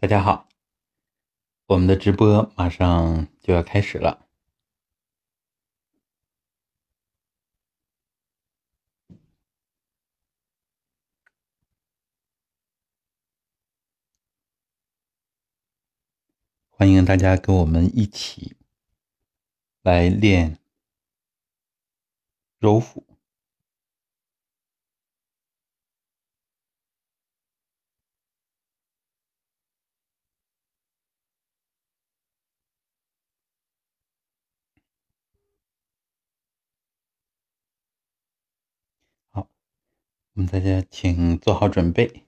大家好，我们的直播马上就要开始了，欢迎大家跟我们一起来练揉腹。我们大家请做好准备。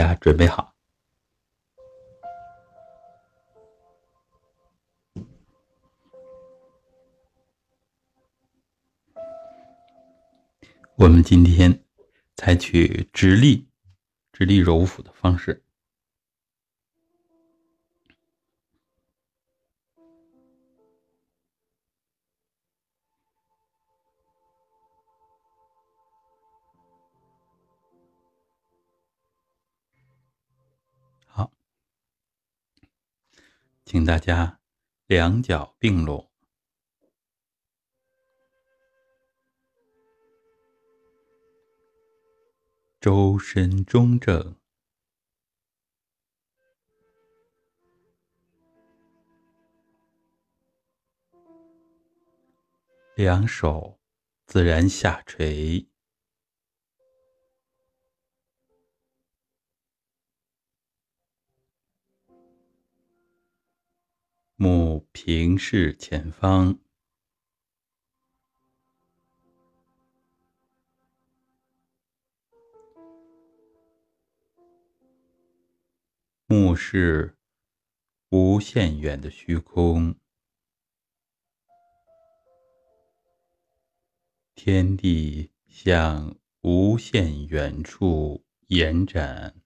家准备好，我们今天采取直立、直立揉腹的方式。请大家两脚并拢，周身中正，两手自然下垂。目平视前方，目视无限远的虚空，天地向无限远处延展。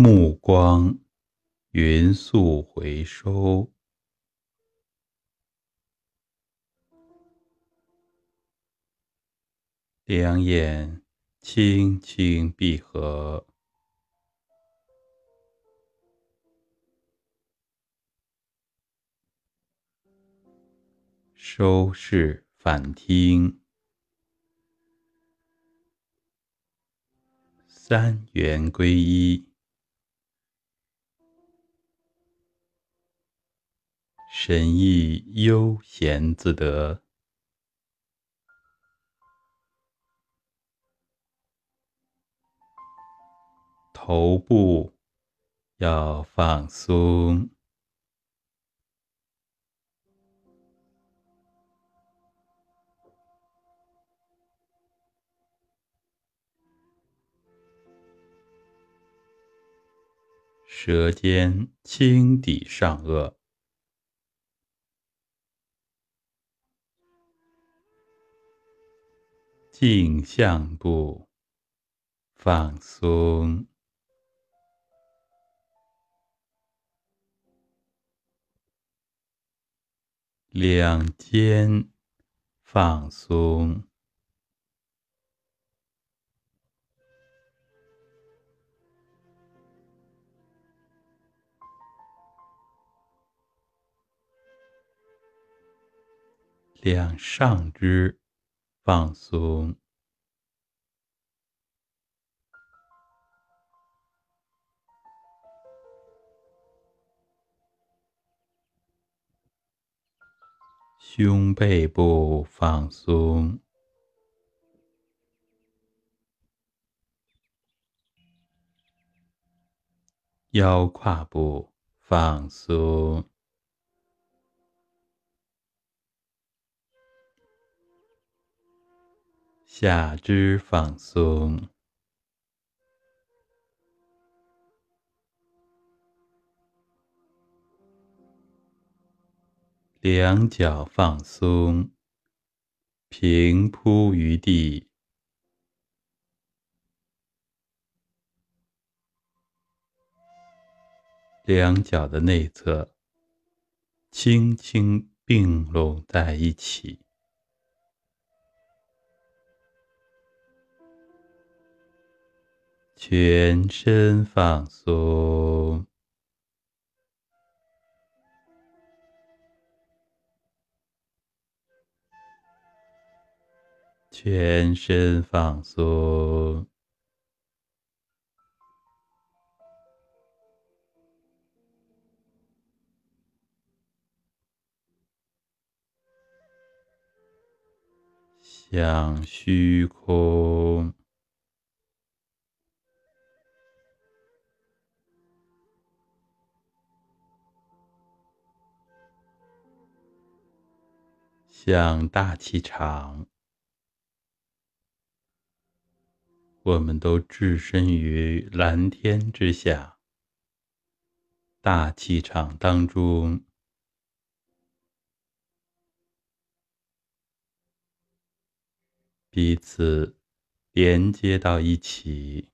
目光匀速回收，两眼轻轻闭合，收视反听，三元归一。神意悠闲自得，头部要放松，舌尖轻抵上颚。颈项部放松，两肩放松，两上肢。放松，胸背部放松，腰胯部放松。下肢放松，两脚放松，平铺于地，两脚的内侧轻轻并拢在一起。全身放松，全身放松，向虚空。向大气场，我们都置身于蓝天之下，大气场当中，彼此连接到一起，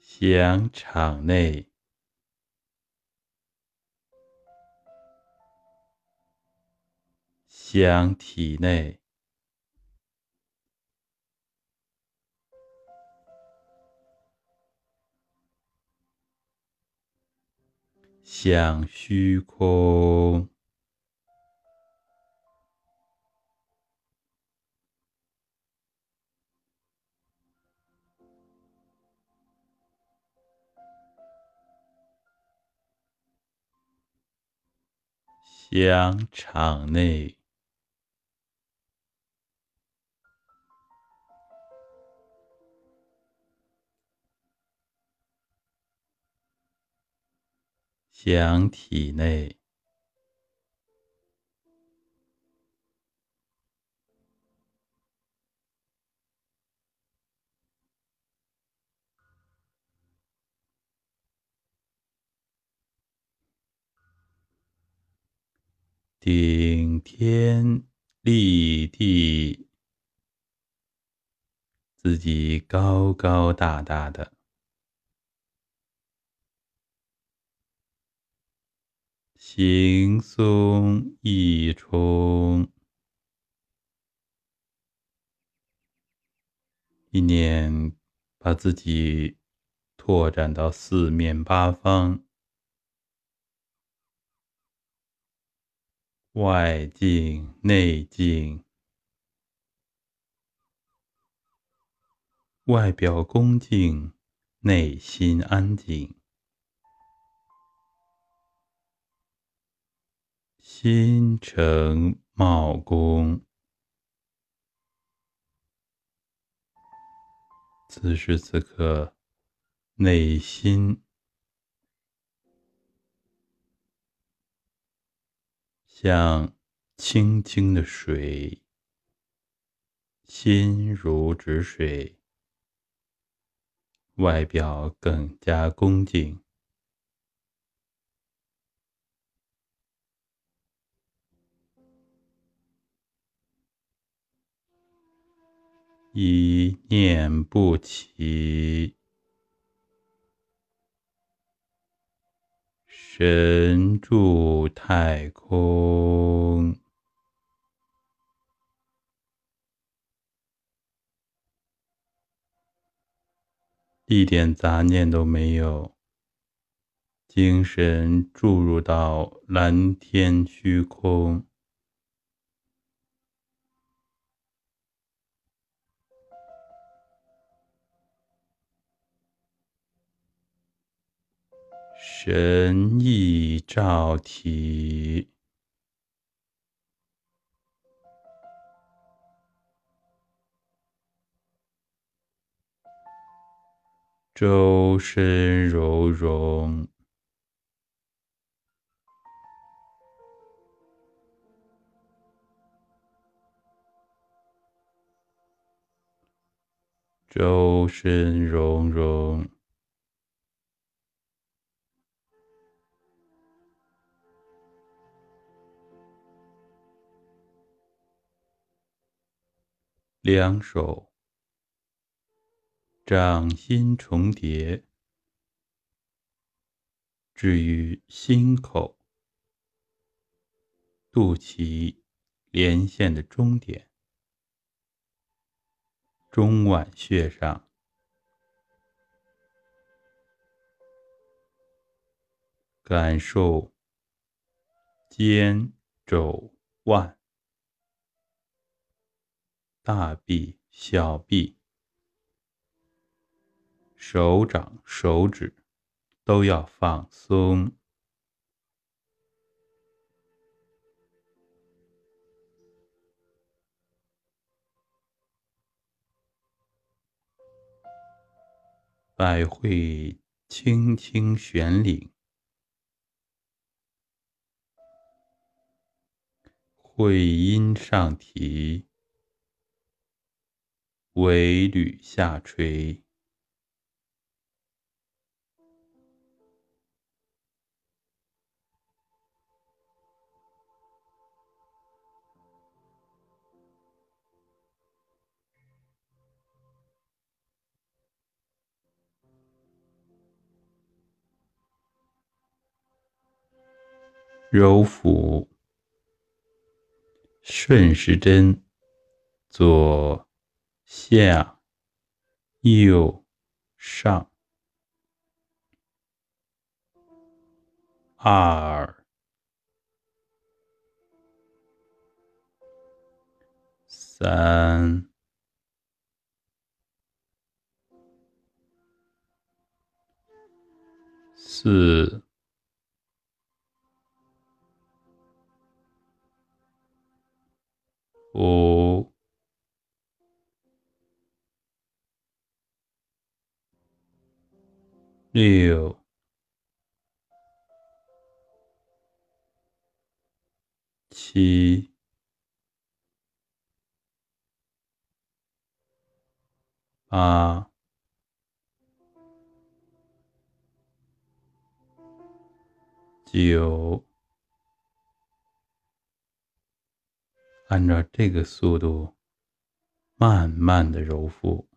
向场内。想体内。想虚空。想场内。想体内。顶天立地，自己高高大大的，行松意冲，一念把自己拓展到四面八方。外静内静，外表恭敬，内心安静，心诚茂公。此时此刻，内心。像清清的水，心如止水，外表更加恭敬，一念不起。神住太空，一点杂念都没有，精神注入到蓝天虚空。神意照体，周身柔融，周身融融。两手掌心重叠，置于心口、肚脐连线的中点，中脘穴上，感受肩肘腕。大臂、小臂、手掌、手指都要放松，百会轻轻旋领，会阴上提。尾闾下垂，揉腹，顺时针，左。下右上。二三四五。六、七、八、九。按照这个速度，慢慢的揉腹。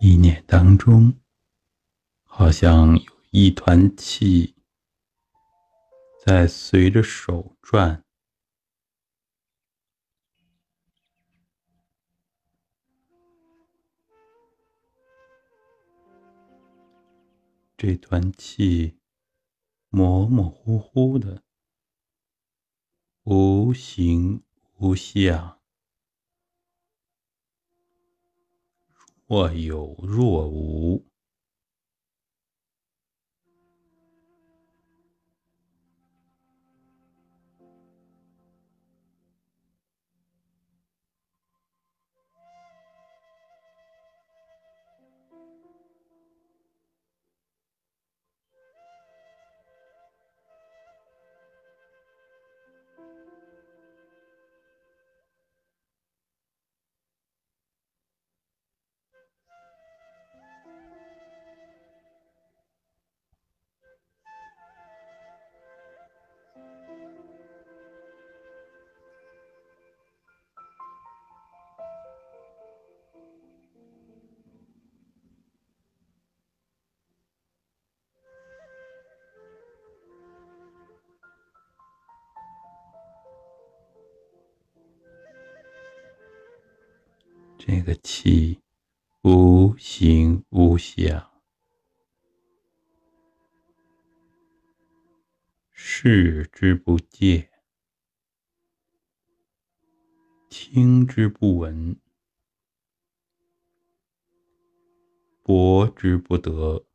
意念当中，好像有一团气在随着手转，这团气模模糊糊的，无形无相。或有若无。视之不见，听之不闻，博之不得。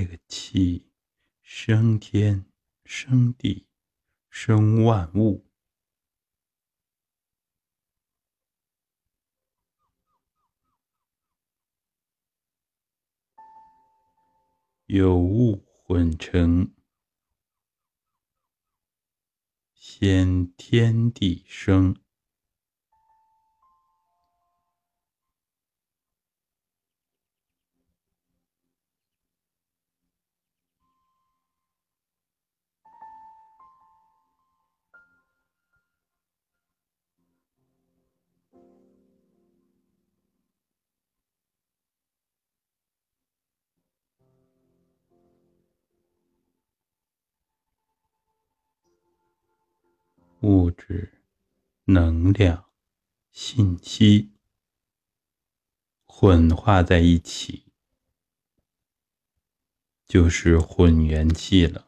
这个气生天生地生万物，有物混成，先天地生。物质、能量、信息混化在一起，就是混元气了。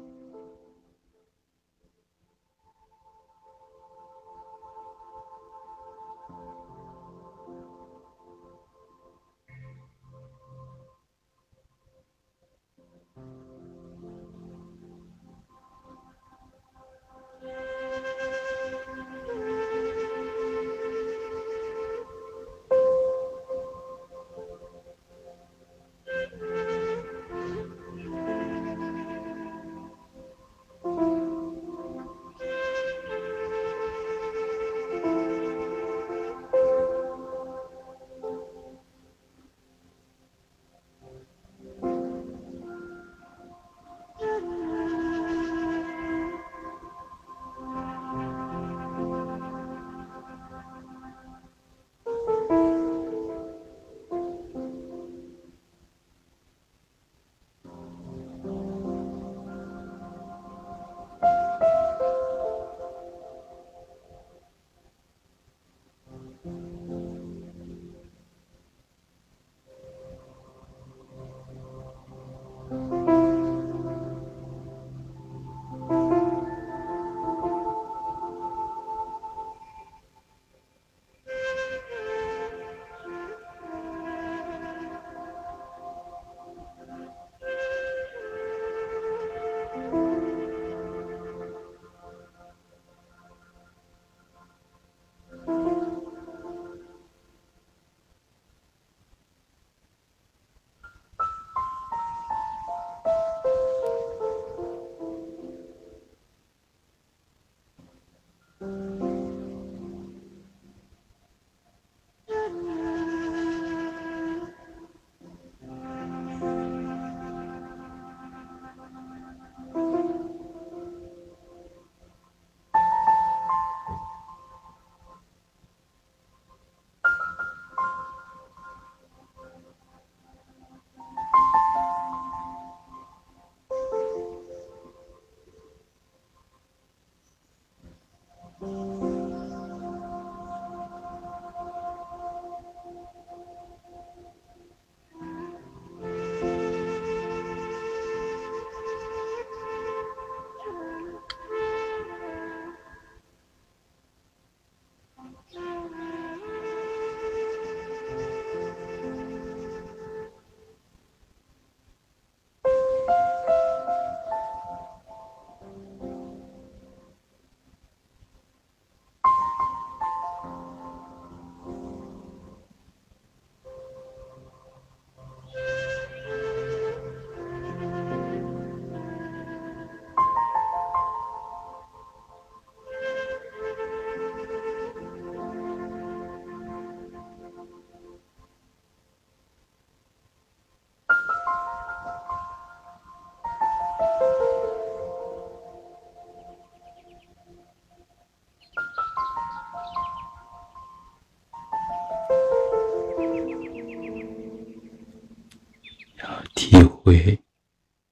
会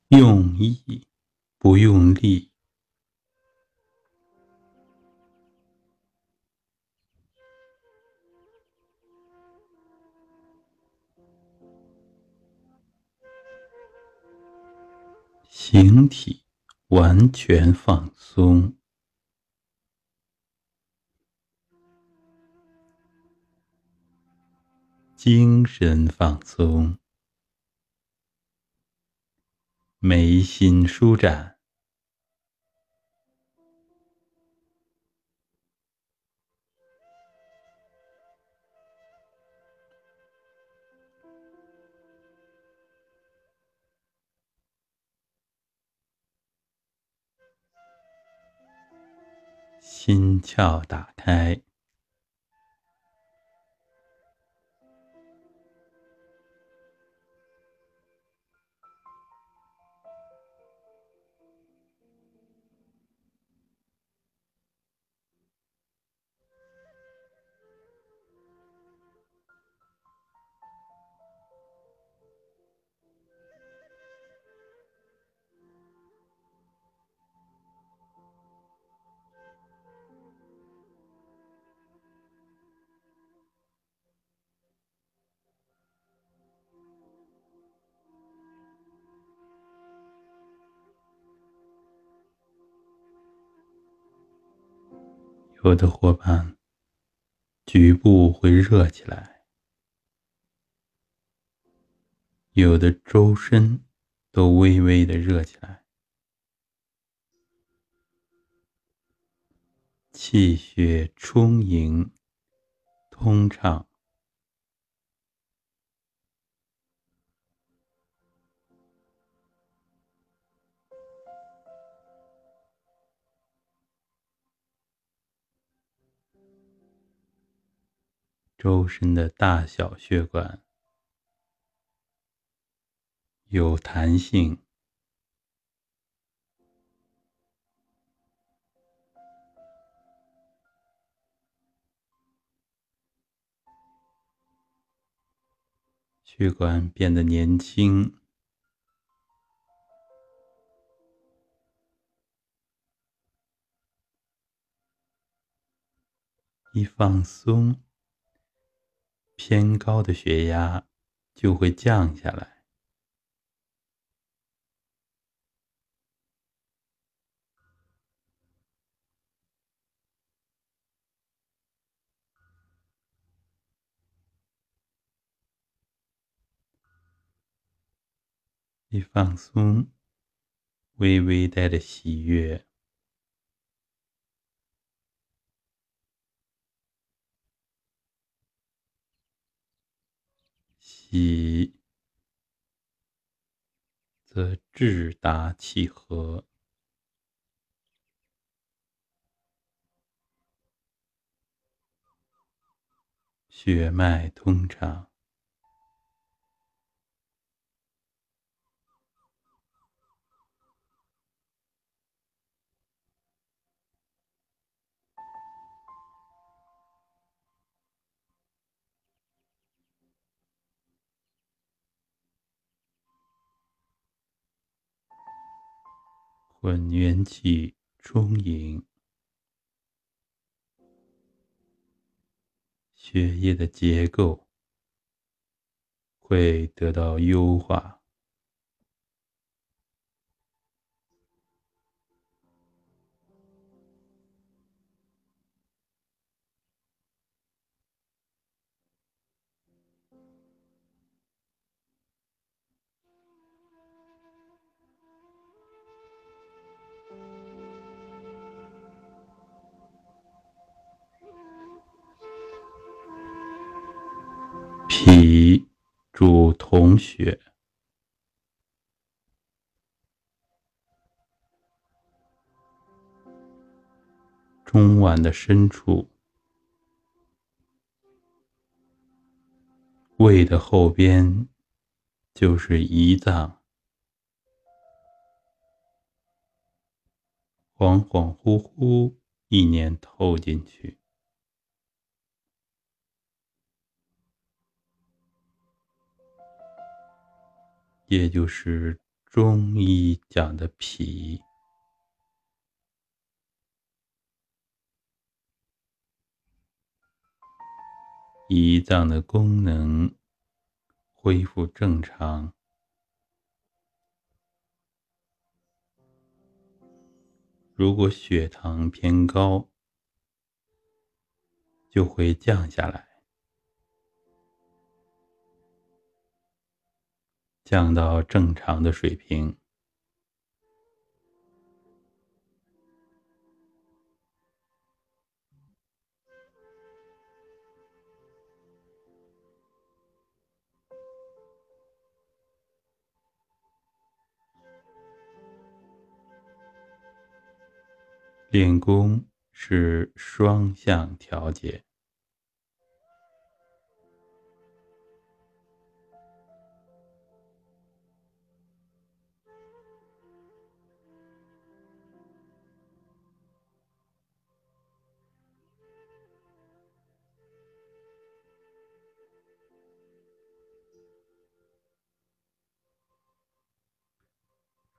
用意不用力，形体完全放松。精神放松，眉心舒展，心窍打开。有的伙伴局部会热起来，有的周身都微微的热起来，气血充盈，通畅。周身的大小血管有弹性，血管变得年轻，一放松。偏高的血压就会降下来，一放松，微微带着喜悦。喜则志达气和，血脉通畅。混元气充盈，血液的结构会得到优化。红血，中脘的深处，胃的后边就是胰脏，恍恍惚惚，意念透进去。也就是中医讲的脾。胰脏的功能恢复正常，如果血糖偏高，就会降下来，降到正常的水平。练功是双向调节。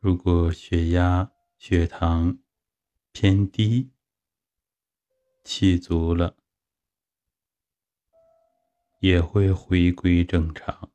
如果血压、血糖，偏低，气足了，也会回归正常。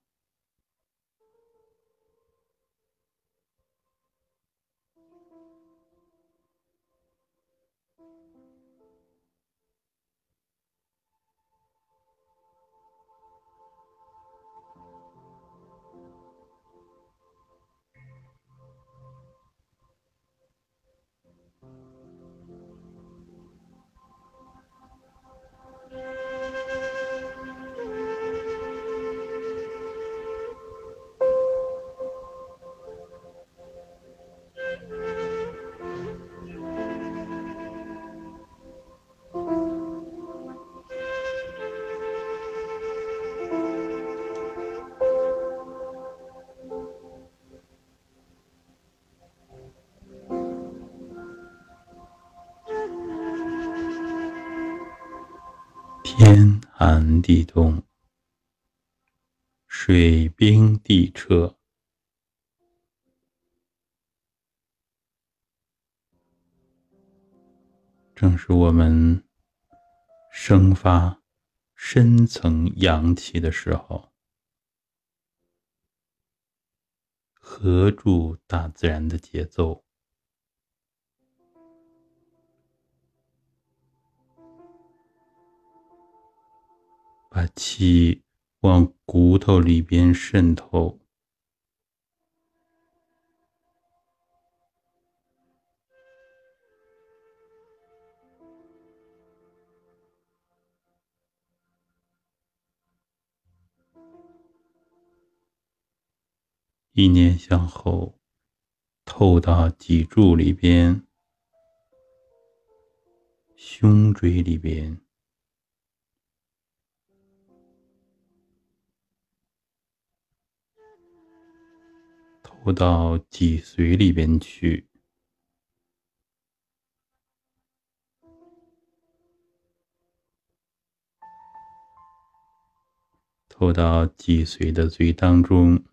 寒地冻，水冰地彻，正是我们生发深层阳气的时候，合住大自然的节奏。把气往骨头里边渗透，意念向后透到脊柱里边、胸椎里边。不到脊髓里边去，投到脊髓的髓当中。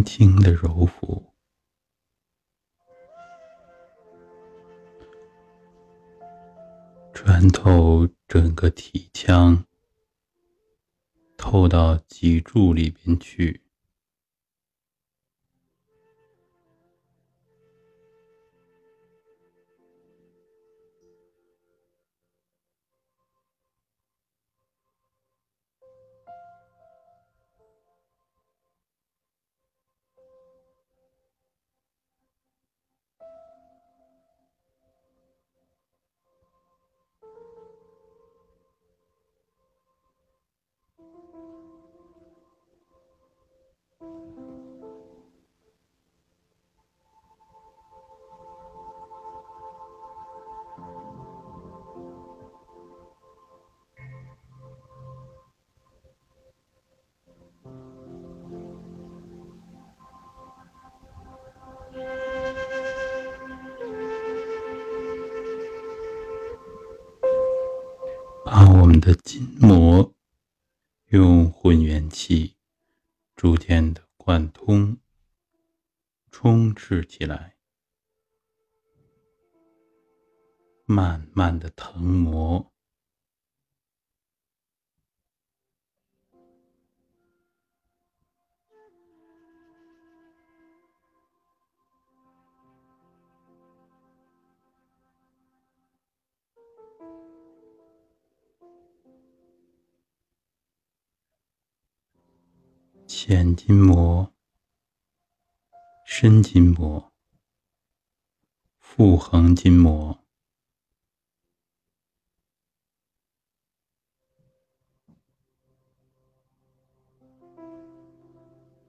轻轻的揉抚，穿透整个体腔，透到脊柱里边去。把我们的筋膜用混元气逐渐的贯通、充斥起来，慢慢的腾挪。浅筋膜、深筋膜、腹横筋膜，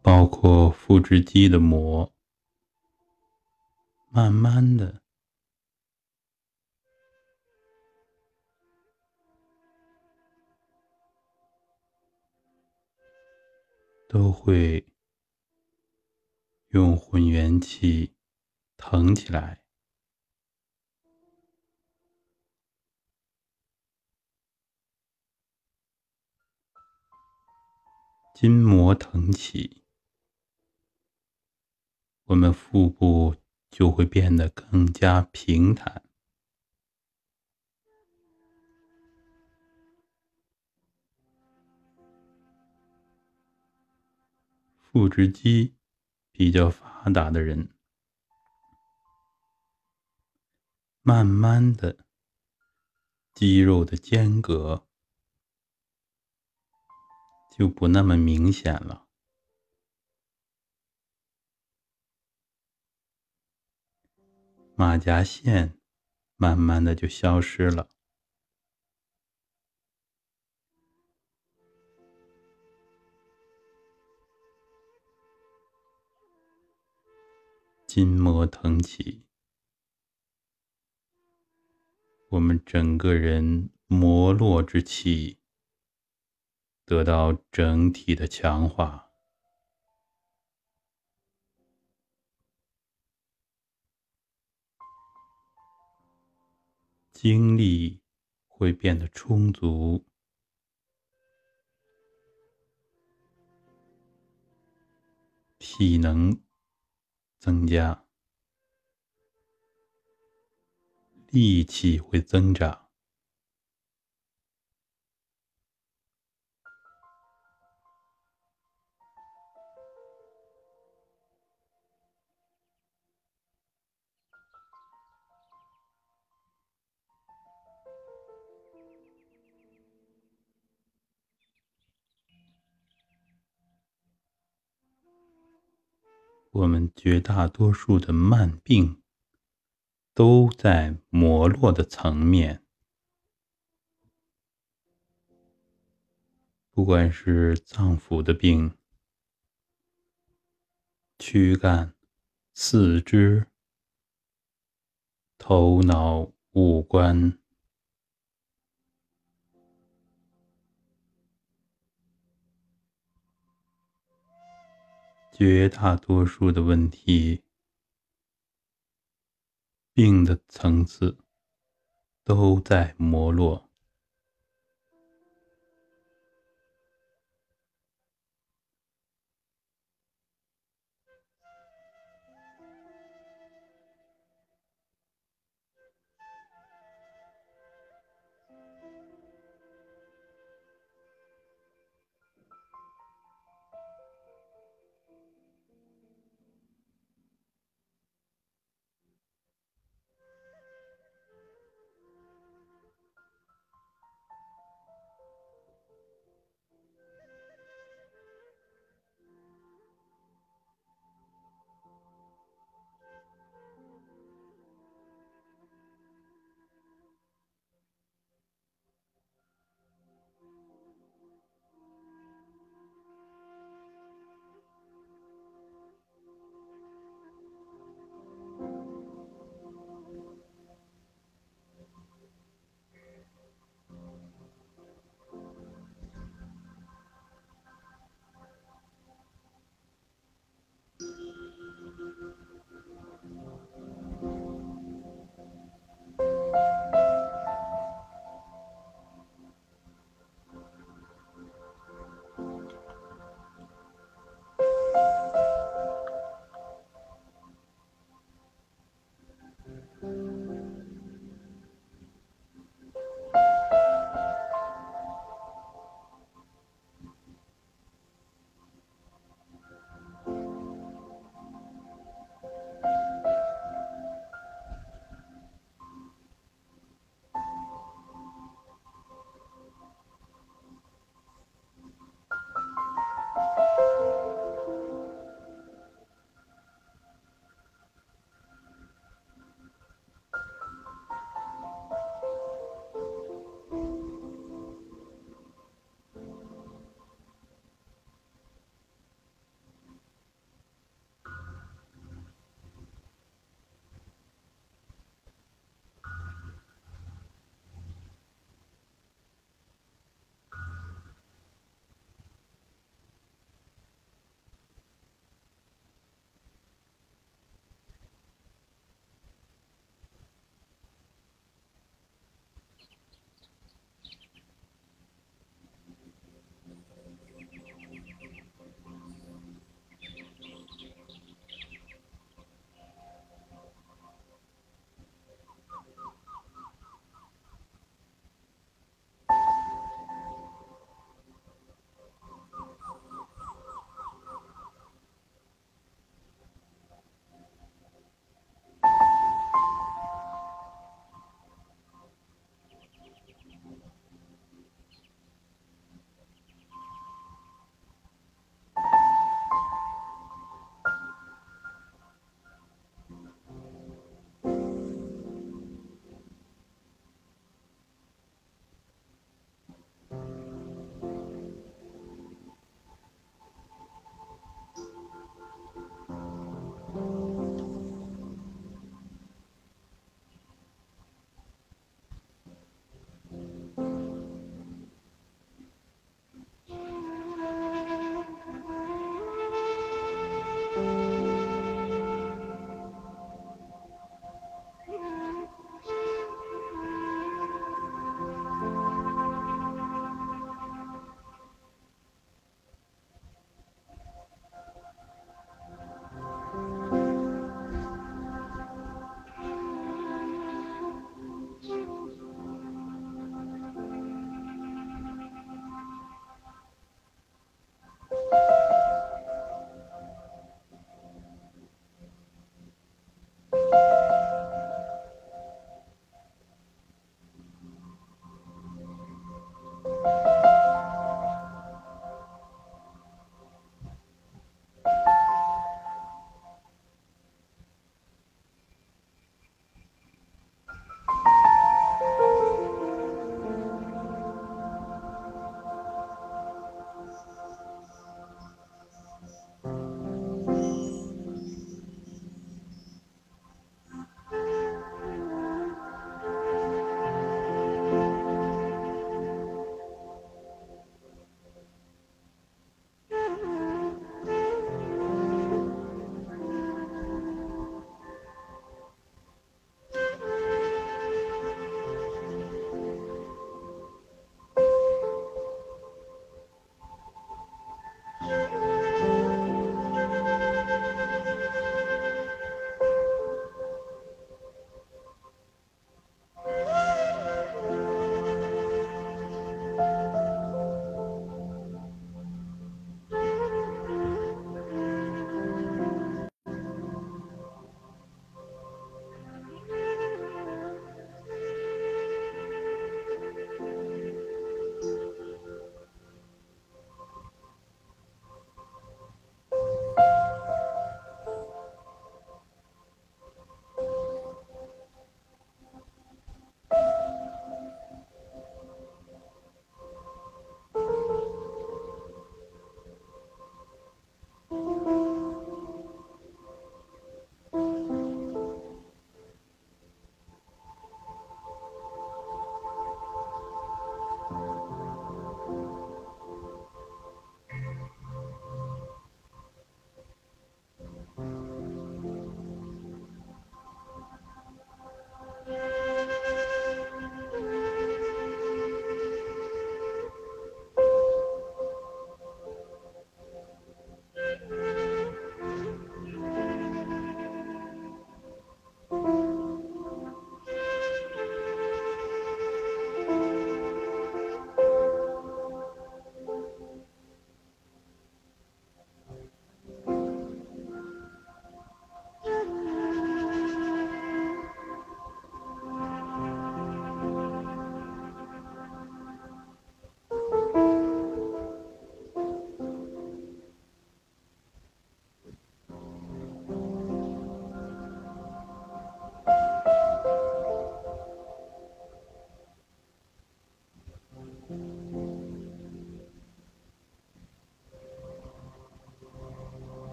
包括腹直肌的膜，慢慢的。都会用混元气腾起来，筋膜腾起，我们腹部就会变得更加平坦。腹直肌比较发达的人，慢慢的肌肉的间隔就不那么明显了，马甲线慢慢的就消失了。筋膜腾起，我们整个人磨落之气得到整体的强化，精力会变得充足，体能。增加，力气会增长。我们绝大多数的慢病都在磨落的层面，不管是脏腑的病、躯干、四肢、头脑、五官。绝大多数的问题，病的层次都在磨落。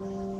嗯。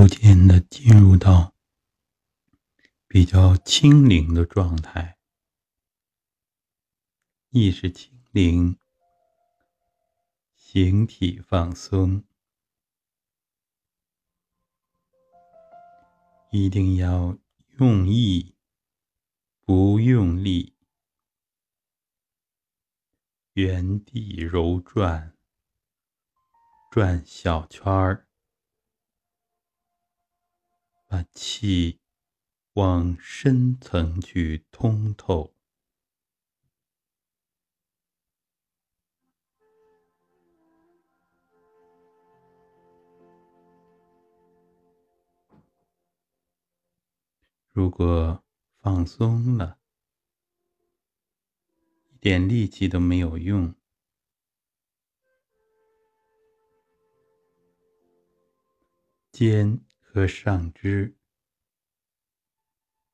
逐渐的进入到比较清灵的状态，意识清灵，形体放松，一定要用意，不用力，原地揉转，转小圈儿。把气往深层去通透。如果放松了，一点力气都没有用，肩。和上肢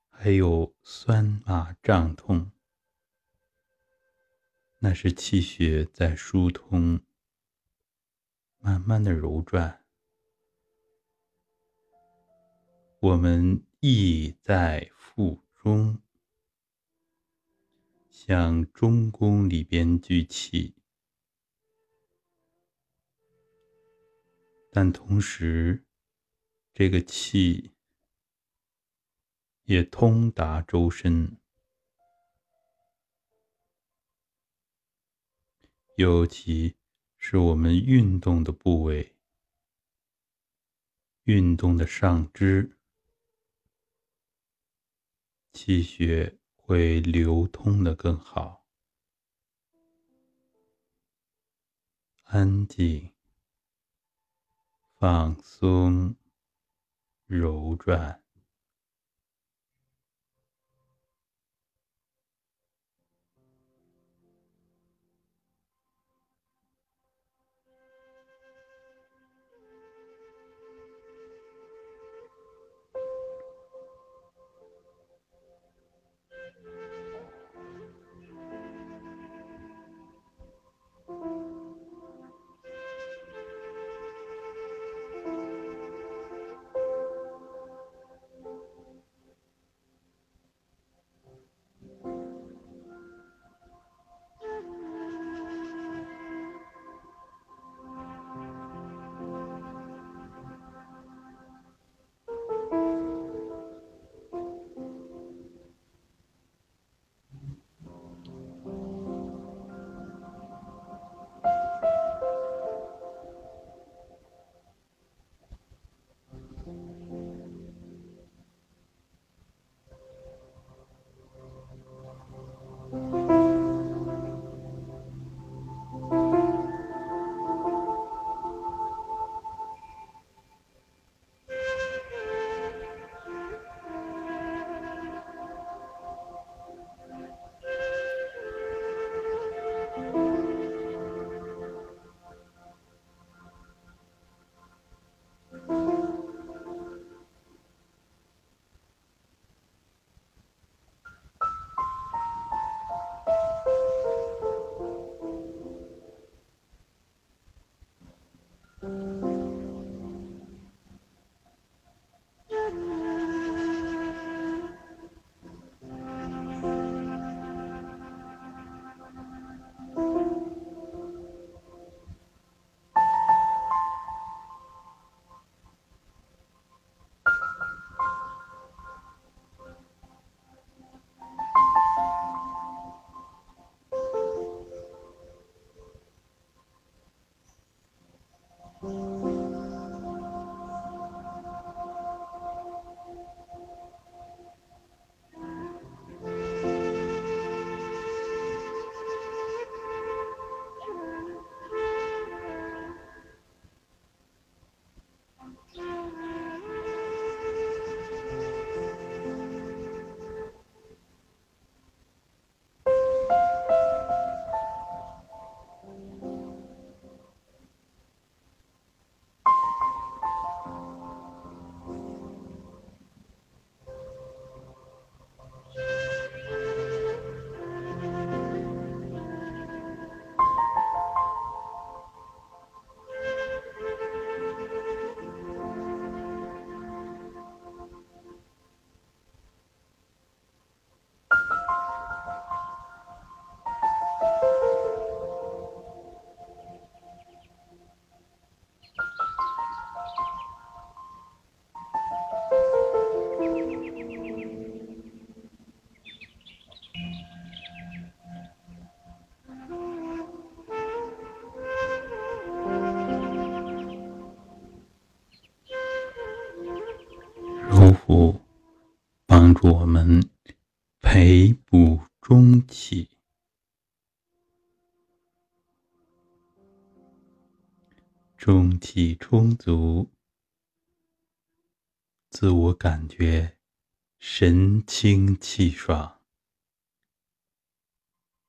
还有酸麻胀痛，那是气血在疏通，慢慢的柔转。我们意在腹中，向中宫里边聚气，但同时。这个气也通达周身，尤其是我们运动的部位，运动的上肢，气血会流通的更好，安静，放松。柔转。Mm-hmm. 我们培补中气。中气充足，自我感觉神清气爽，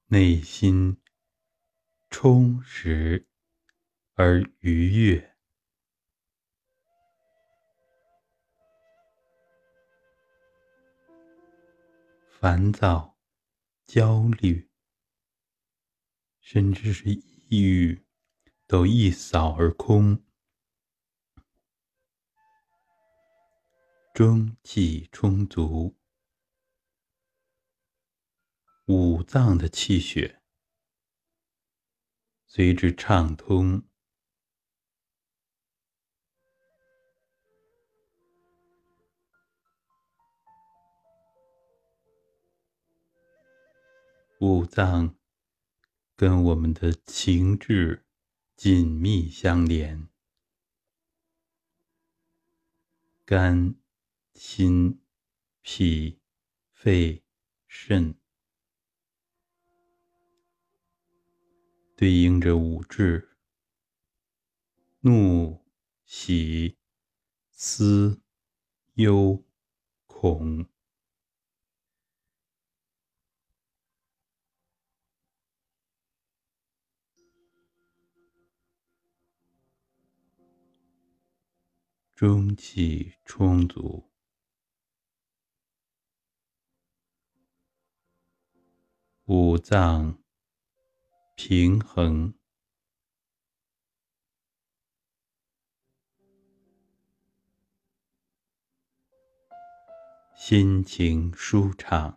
内心充实而愉悦。烦躁、焦虑，甚至是抑郁，都一扫而空。中气充足，五脏的气血随之畅通。五脏跟我们的情志紧密相连，肝、心、脾、肺、肾，对应着五志：怒、喜、思、忧、恐。中气充足，五脏平衡，心情舒畅。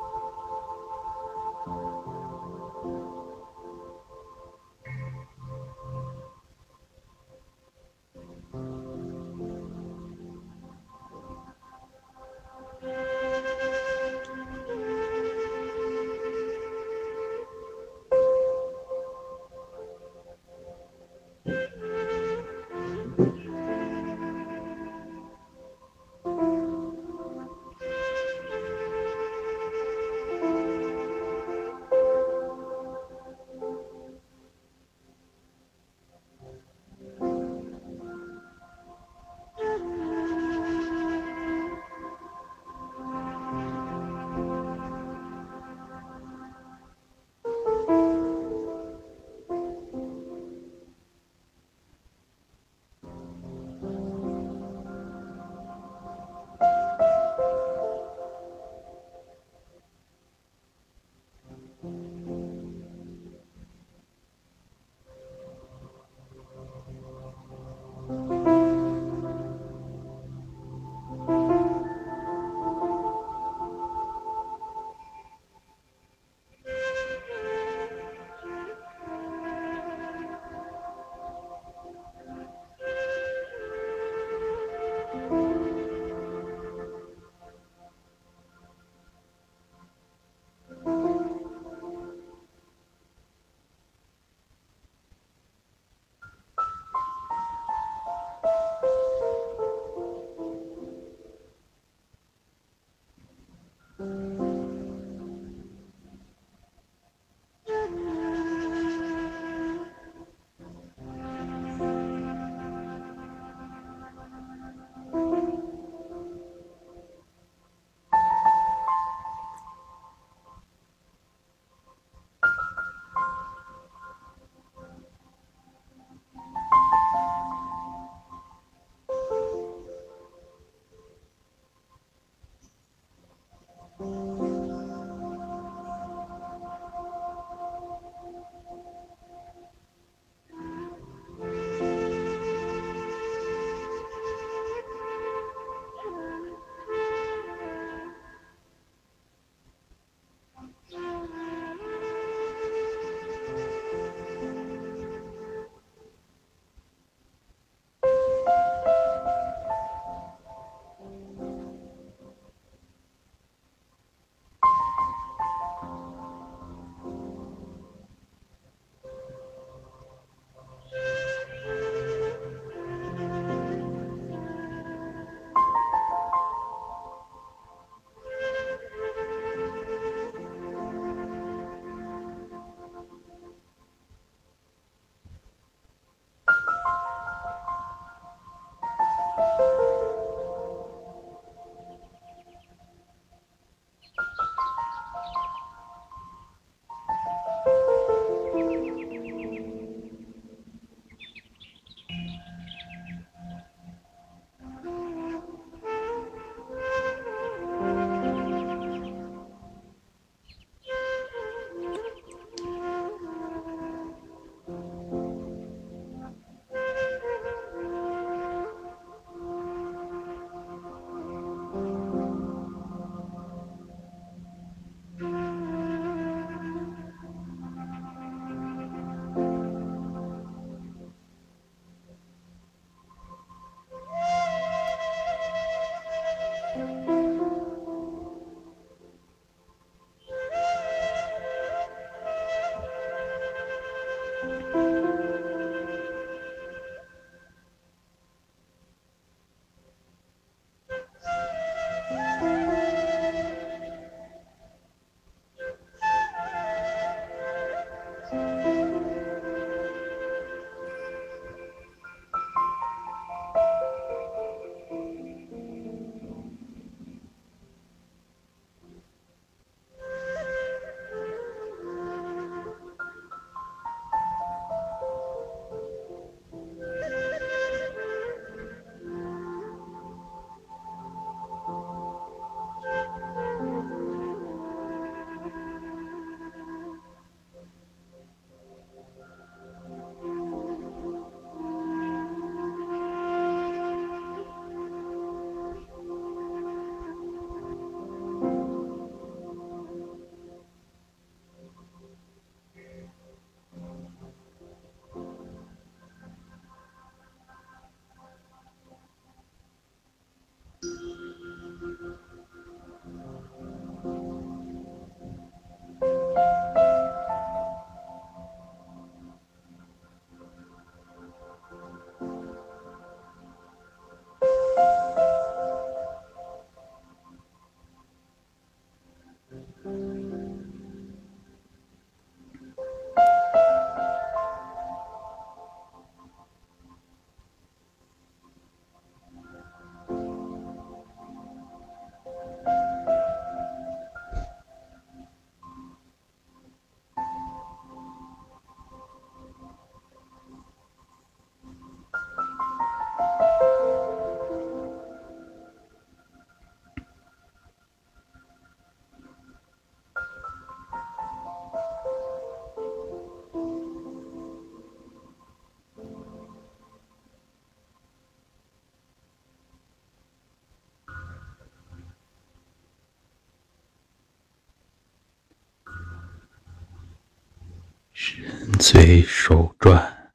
随手转，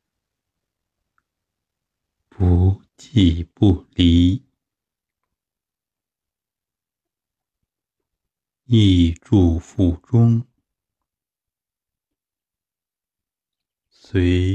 不弃不离。意住腹中，随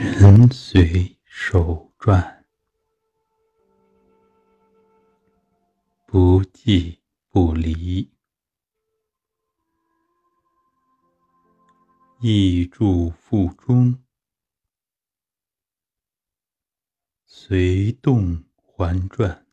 人随手转，不即不离。意住腹中，随动环转。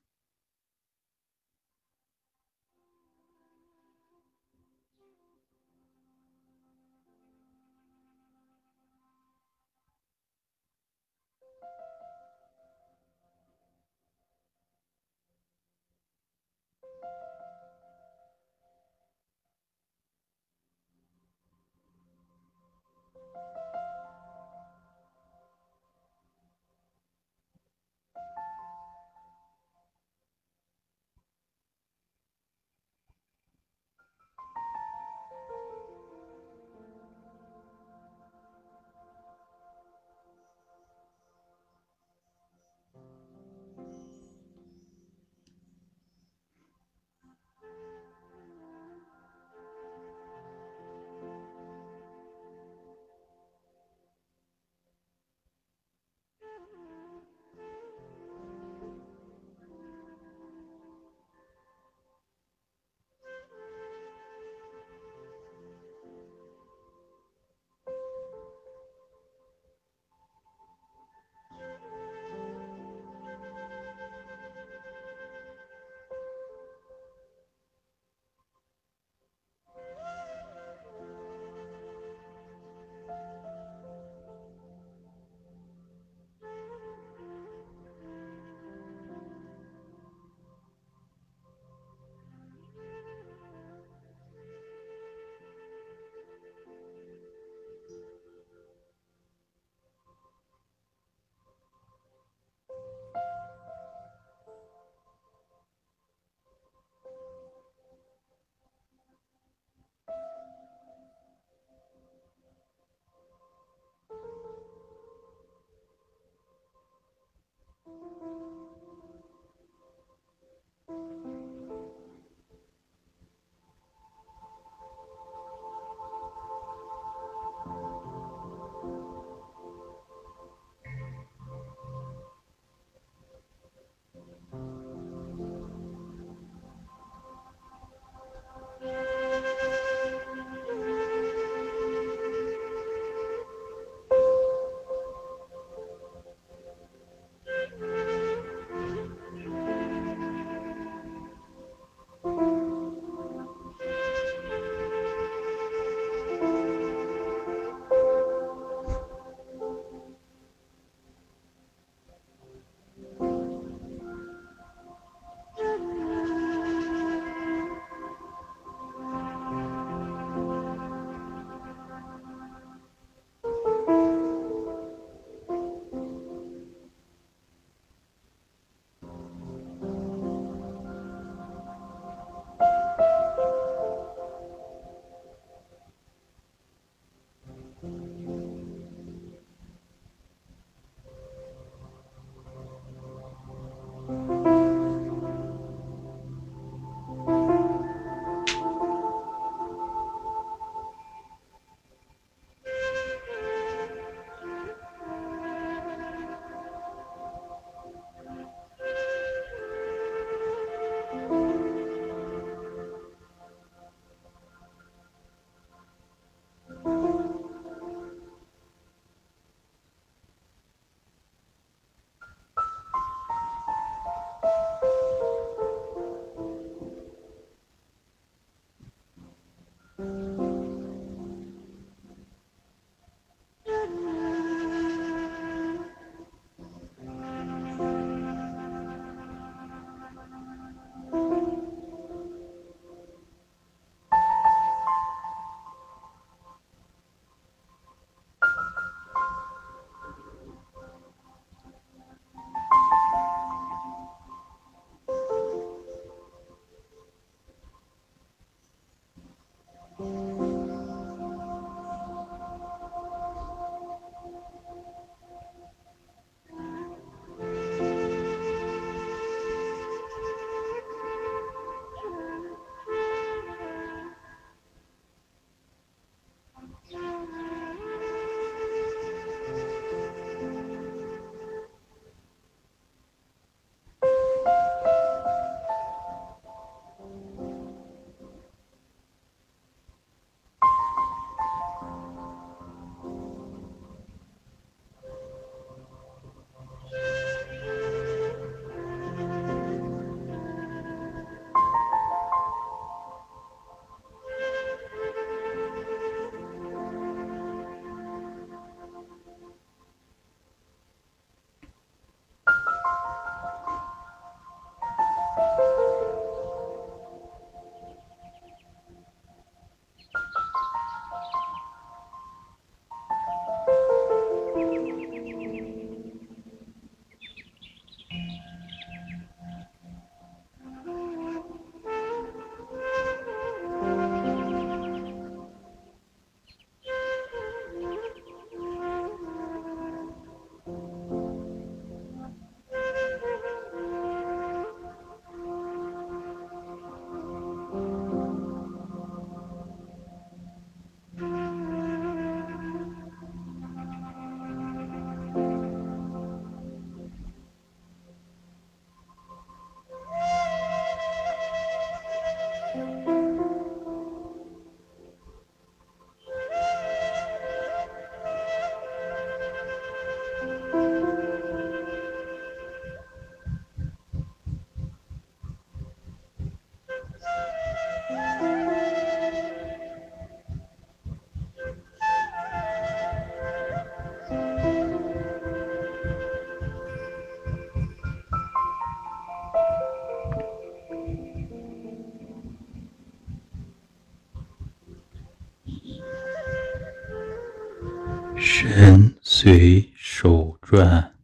随手转，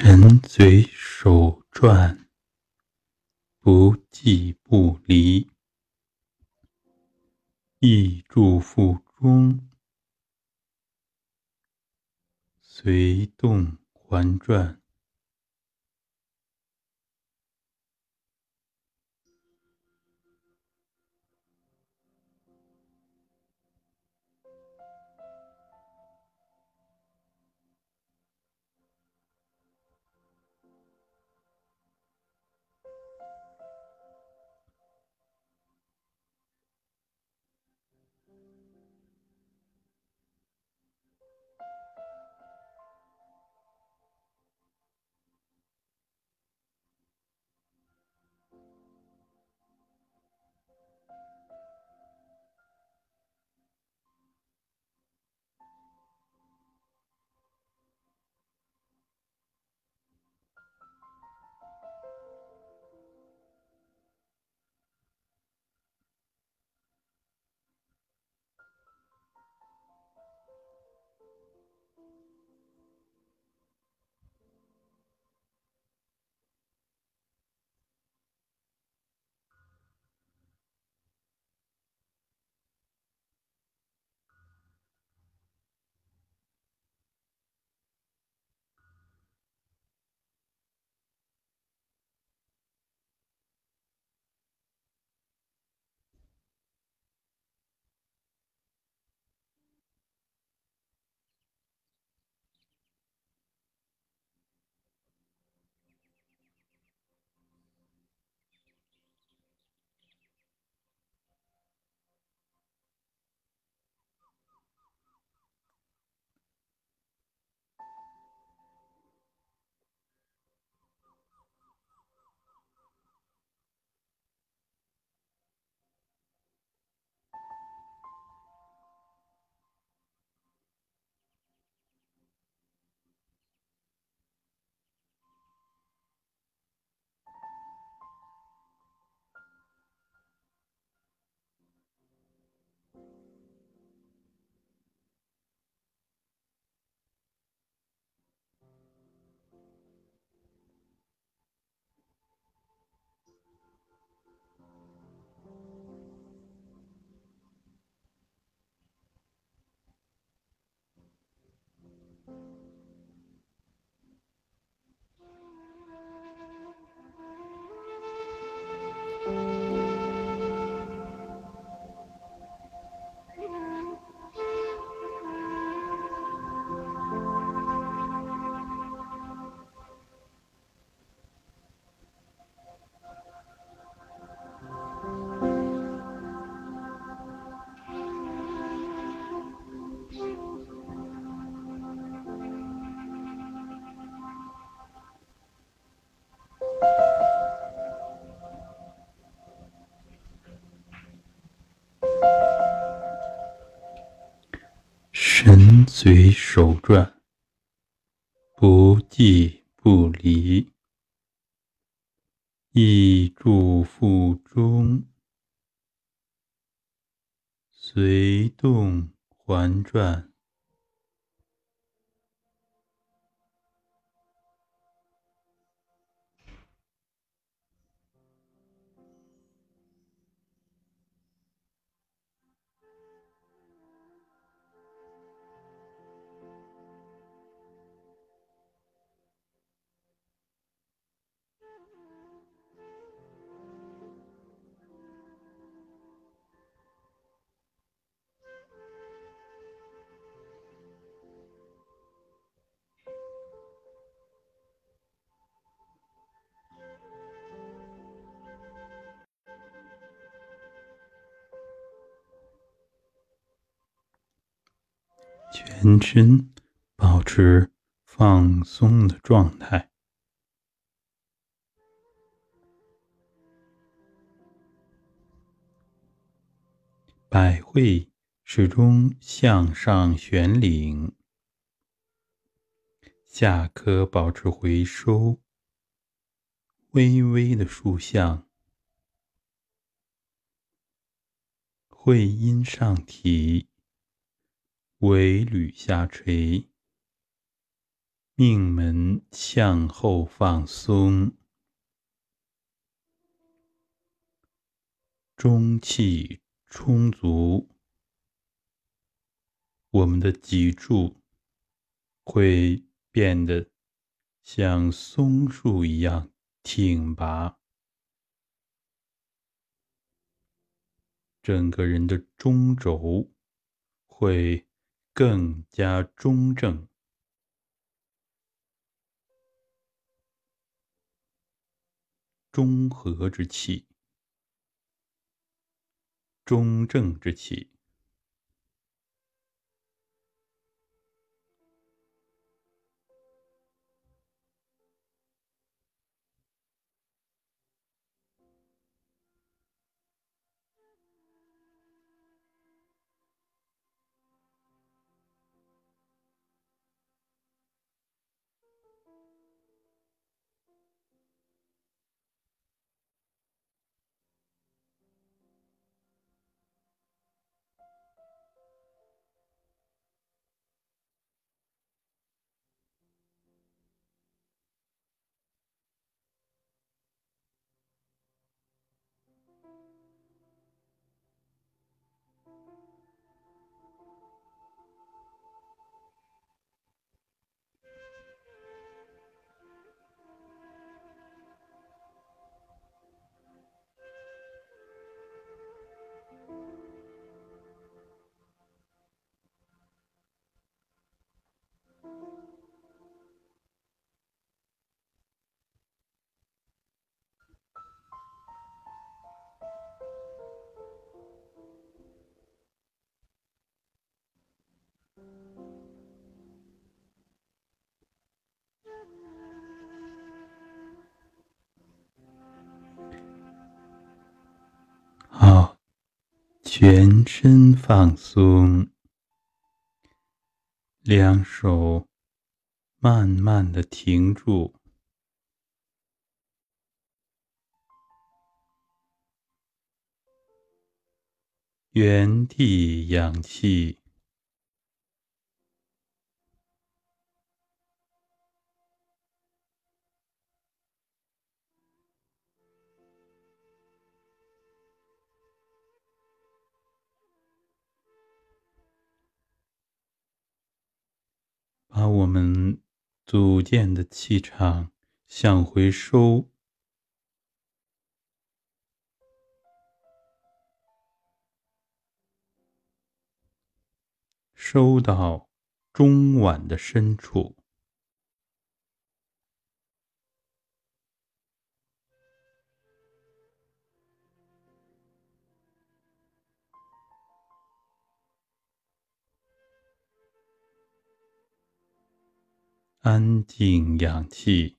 神嘴手转，不随手转，不即不离，意住腹中，随动环转。身保持放松的状态，百会始终向上悬领，下颌保持回收，微微的竖向，会阴上提。尾履下垂，命门向后放松，中气充足，我们的脊柱会变得像松树一样挺拔，整个人的中轴会。更加中正，中和之气，中正之气。全身放松，两手慢慢的停住，原地氧气。把我们组建的气场向回收，收到中脘的深处。安静，氧气。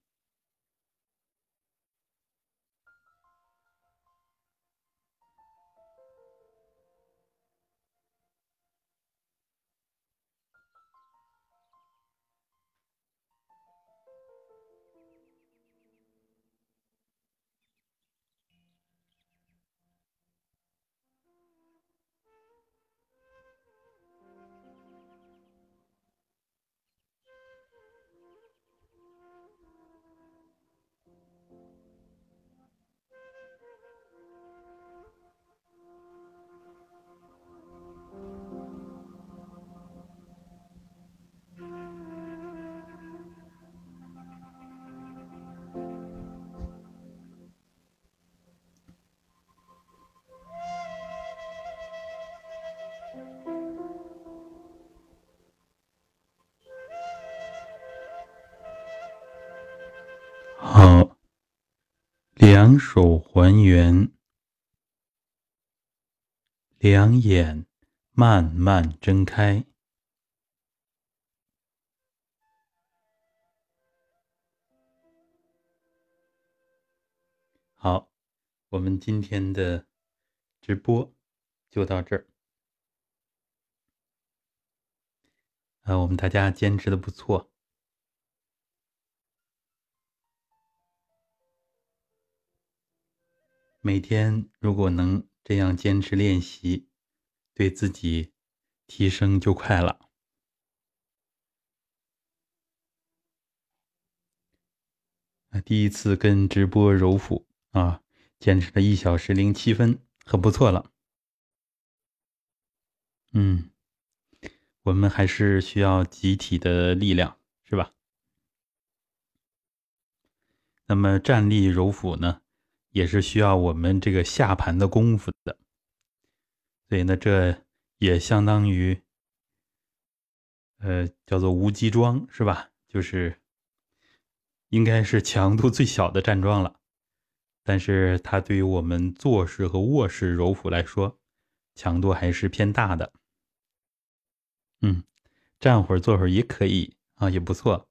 两手还原，两眼慢慢睁开。好，我们今天的直播就到这儿。啊，我们大家坚持的不错。每天如果能这样坚持练习，对自己提升就快了。啊，第一次跟直播揉腹啊，坚持了一小时零七分，很不错了。嗯，我们还是需要集体的力量，是吧？那么站立揉腹呢？也是需要我们这个下盘的功夫的，所以呢，这也相当于，呃，叫做无机桩是吧？就是应该是强度最小的站桩了，但是它对于我们坐式和卧式揉腹来说，强度还是偏大的。嗯，站会儿坐会儿也可以啊，也不错，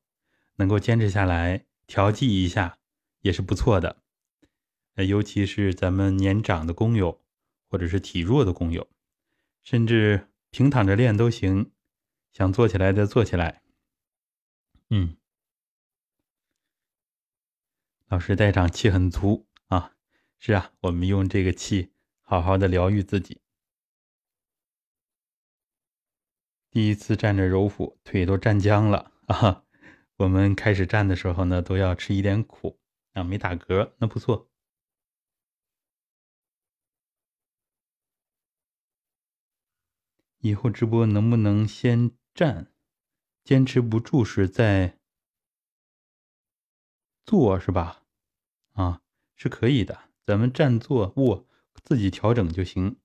能够坚持下来，调剂一下也是不错的。尤其是咱们年长的工友，或者是体弱的工友，甚至平躺着练都行。想坐起来的坐起来。嗯，老师带场气很足啊。是啊，我们用这个气好好的疗愈自己。第一次站着揉腹，腿都站僵了啊。我们开始站的时候呢，都要吃一点苦啊，没打嗝，那不错。以后直播能不能先站，坚持不住时再坐是吧？啊，是可以的，咱们站坐卧自己调整就行。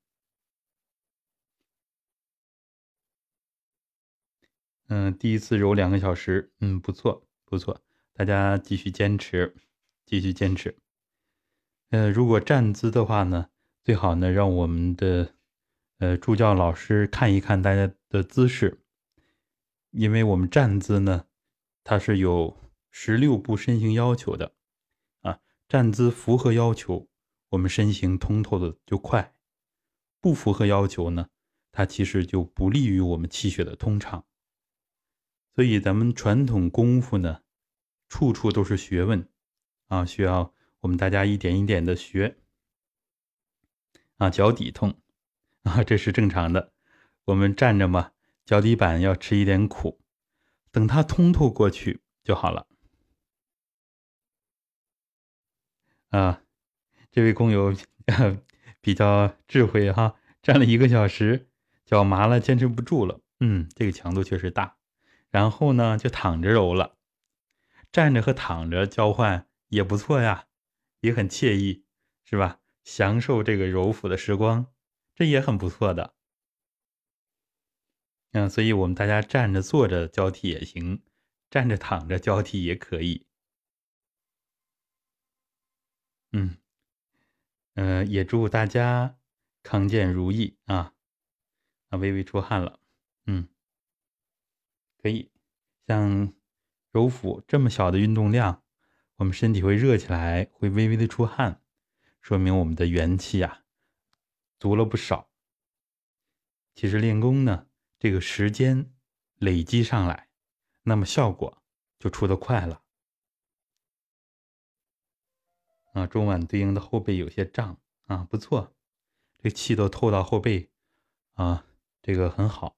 嗯，第一次揉两个小时，嗯，不错不错，大家继续坚持，继续坚持。呃，如果站姿的话呢，最好呢让我们的。呃，助教老师看一看大家的姿势，因为我们站姿呢，它是有十六步身形要求的啊。站姿符合要求，我们身形通透的就快；不符合要求呢，它其实就不利于我们气血的通畅。所以咱们传统功夫呢，处处都是学问啊，需要我们大家一点一点的学啊。脚底痛。啊，这是正常的。我们站着嘛，脚底板要吃一点苦，等它通透过去就好了。啊，这位工友 比较智慧哈，站了一个小时，脚麻了，坚持不住了。嗯，这个强度确实大。然后呢，就躺着揉了，站着和躺着交换也不错呀，也很惬意，是吧？享受这个揉腹的时光。这也很不错的，嗯，所以我们大家站着坐着交替也行，站着躺着交替也可以，嗯，呃，也祝大家康健如意啊！啊，微微出汗了，嗯，可以，像揉腹这么小的运动量，我们身体会热起来，会微微的出汗，说明我们的元气啊。足了不少。其实练功呢，这个时间累积上来，那么效果就出的快了。啊，中脘对应的后背有些胀啊，不错，这气都透到后背啊，这个很好。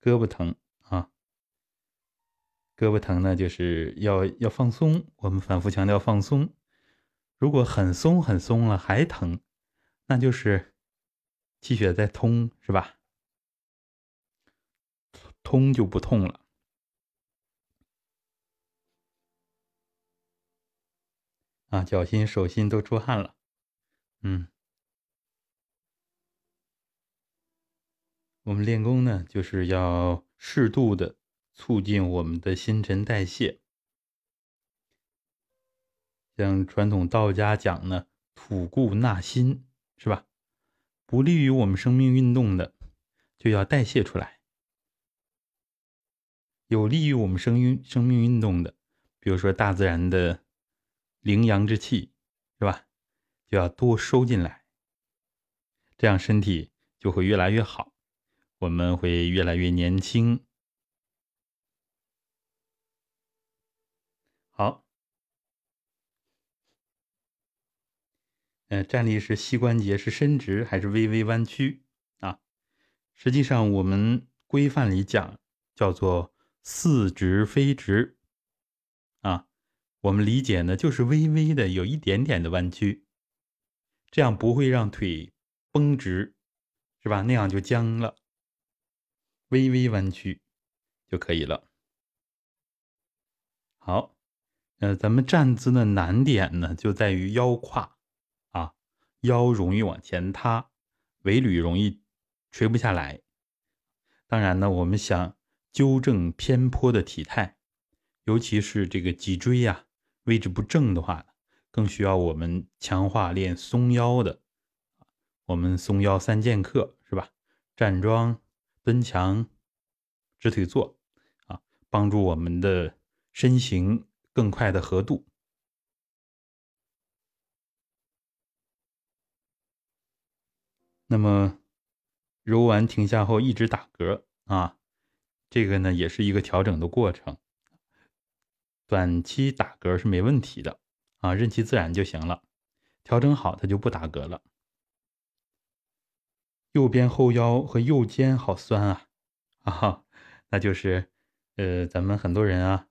胳膊疼啊，胳膊疼呢，就是要要放松。我们反复强调放松，如果很松很松了还疼。那就是气血在通，是吧？通就不痛了。啊，脚心、手心都出汗了。嗯，我们练功呢，就是要适度的促进我们的新陈代谢。像传统道家讲呢，吐故纳新，是吧？不利于我们生命运动的，就要代谢出来；有利于我们生运生命运动的，比如说大自然的灵阳之气，是吧？就要多收进来，这样身体就会越来越好，我们会越来越年轻。好，呃，站立是膝关节是伸直还是微微弯曲啊？实际上，我们规范里讲叫做似直非直啊。我们理解呢，就是微微的有一点点的弯曲，这样不会让腿绷直，是吧？那样就僵了。微微弯曲就可以了。好。呃，咱们站姿的难点呢，就在于腰胯，腰容易往前塌，尾闾容易垂不下来。当然呢，我们想纠正偏颇的体态，尤其是这个脊椎呀位置不正的话，更需要我们强化练松腰的。我们松腰三剑客是吧？站桩、蹲墙、直腿坐啊，帮助我们的身形。更快的合度。那么揉完停下后一直打嗝啊，这个呢也是一个调整的过程。短期打嗝是没问题的啊，任其自然就行了。调整好，它就不打嗝了。右边后腰和右肩好酸啊啊，那就是呃，咱们很多人啊，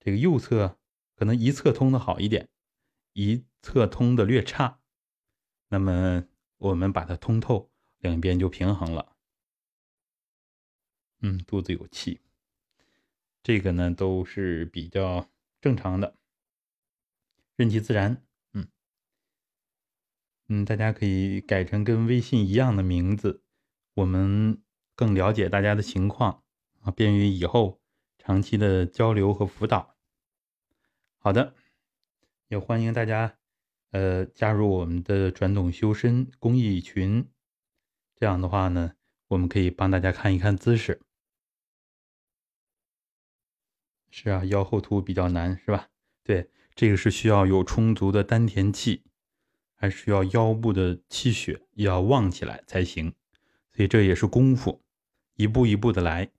这个右侧。可能一侧通的好一点，一侧通的略差，那么我们把它通透，两边就平衡了。嗯，肚子有气，这个呢都是比较正常的，顺其自然。嗯嗯，大家可以改成跟微信一样的名字，我们更了解大家的情况啊，便于以后长期的交流和辅导。好的，也欢迎大家，呃，加入我们的传统修身公益群。这样的话呢，我们可以帮大家看一看姿势。是啊，腰后凸比较难，是吧？对，这个是需要有充足的丹田气，还需要腰部的气血要旺起来才行。所以这也是功夫，一步一步的来。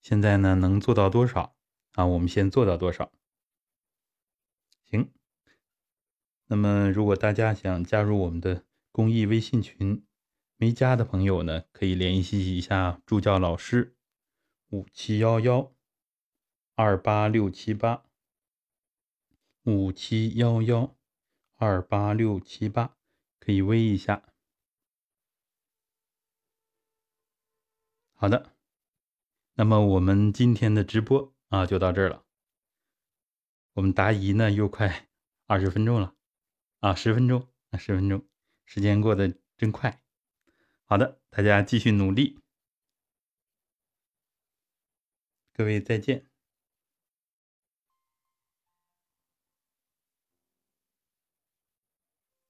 现在呢，能做到多少啊？我们先做到多少。行，那么如果大家想加入我们的公益微信群，没加的朋友呢，可以联系一下助教老师，五七幺幺二八六七八，五七幺幺二八六七八，可以微一下。好的，那么我们今天的直播啊，就到这儿了。我们答疑呢，又快二十分钟了，啊，十分钟，啊，十分钟，时间过得真快。好的，大家继续努力，各位再见。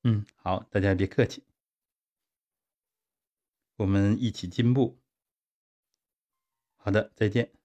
嗯，好，大家别客气，我们一起进步。好的，再见。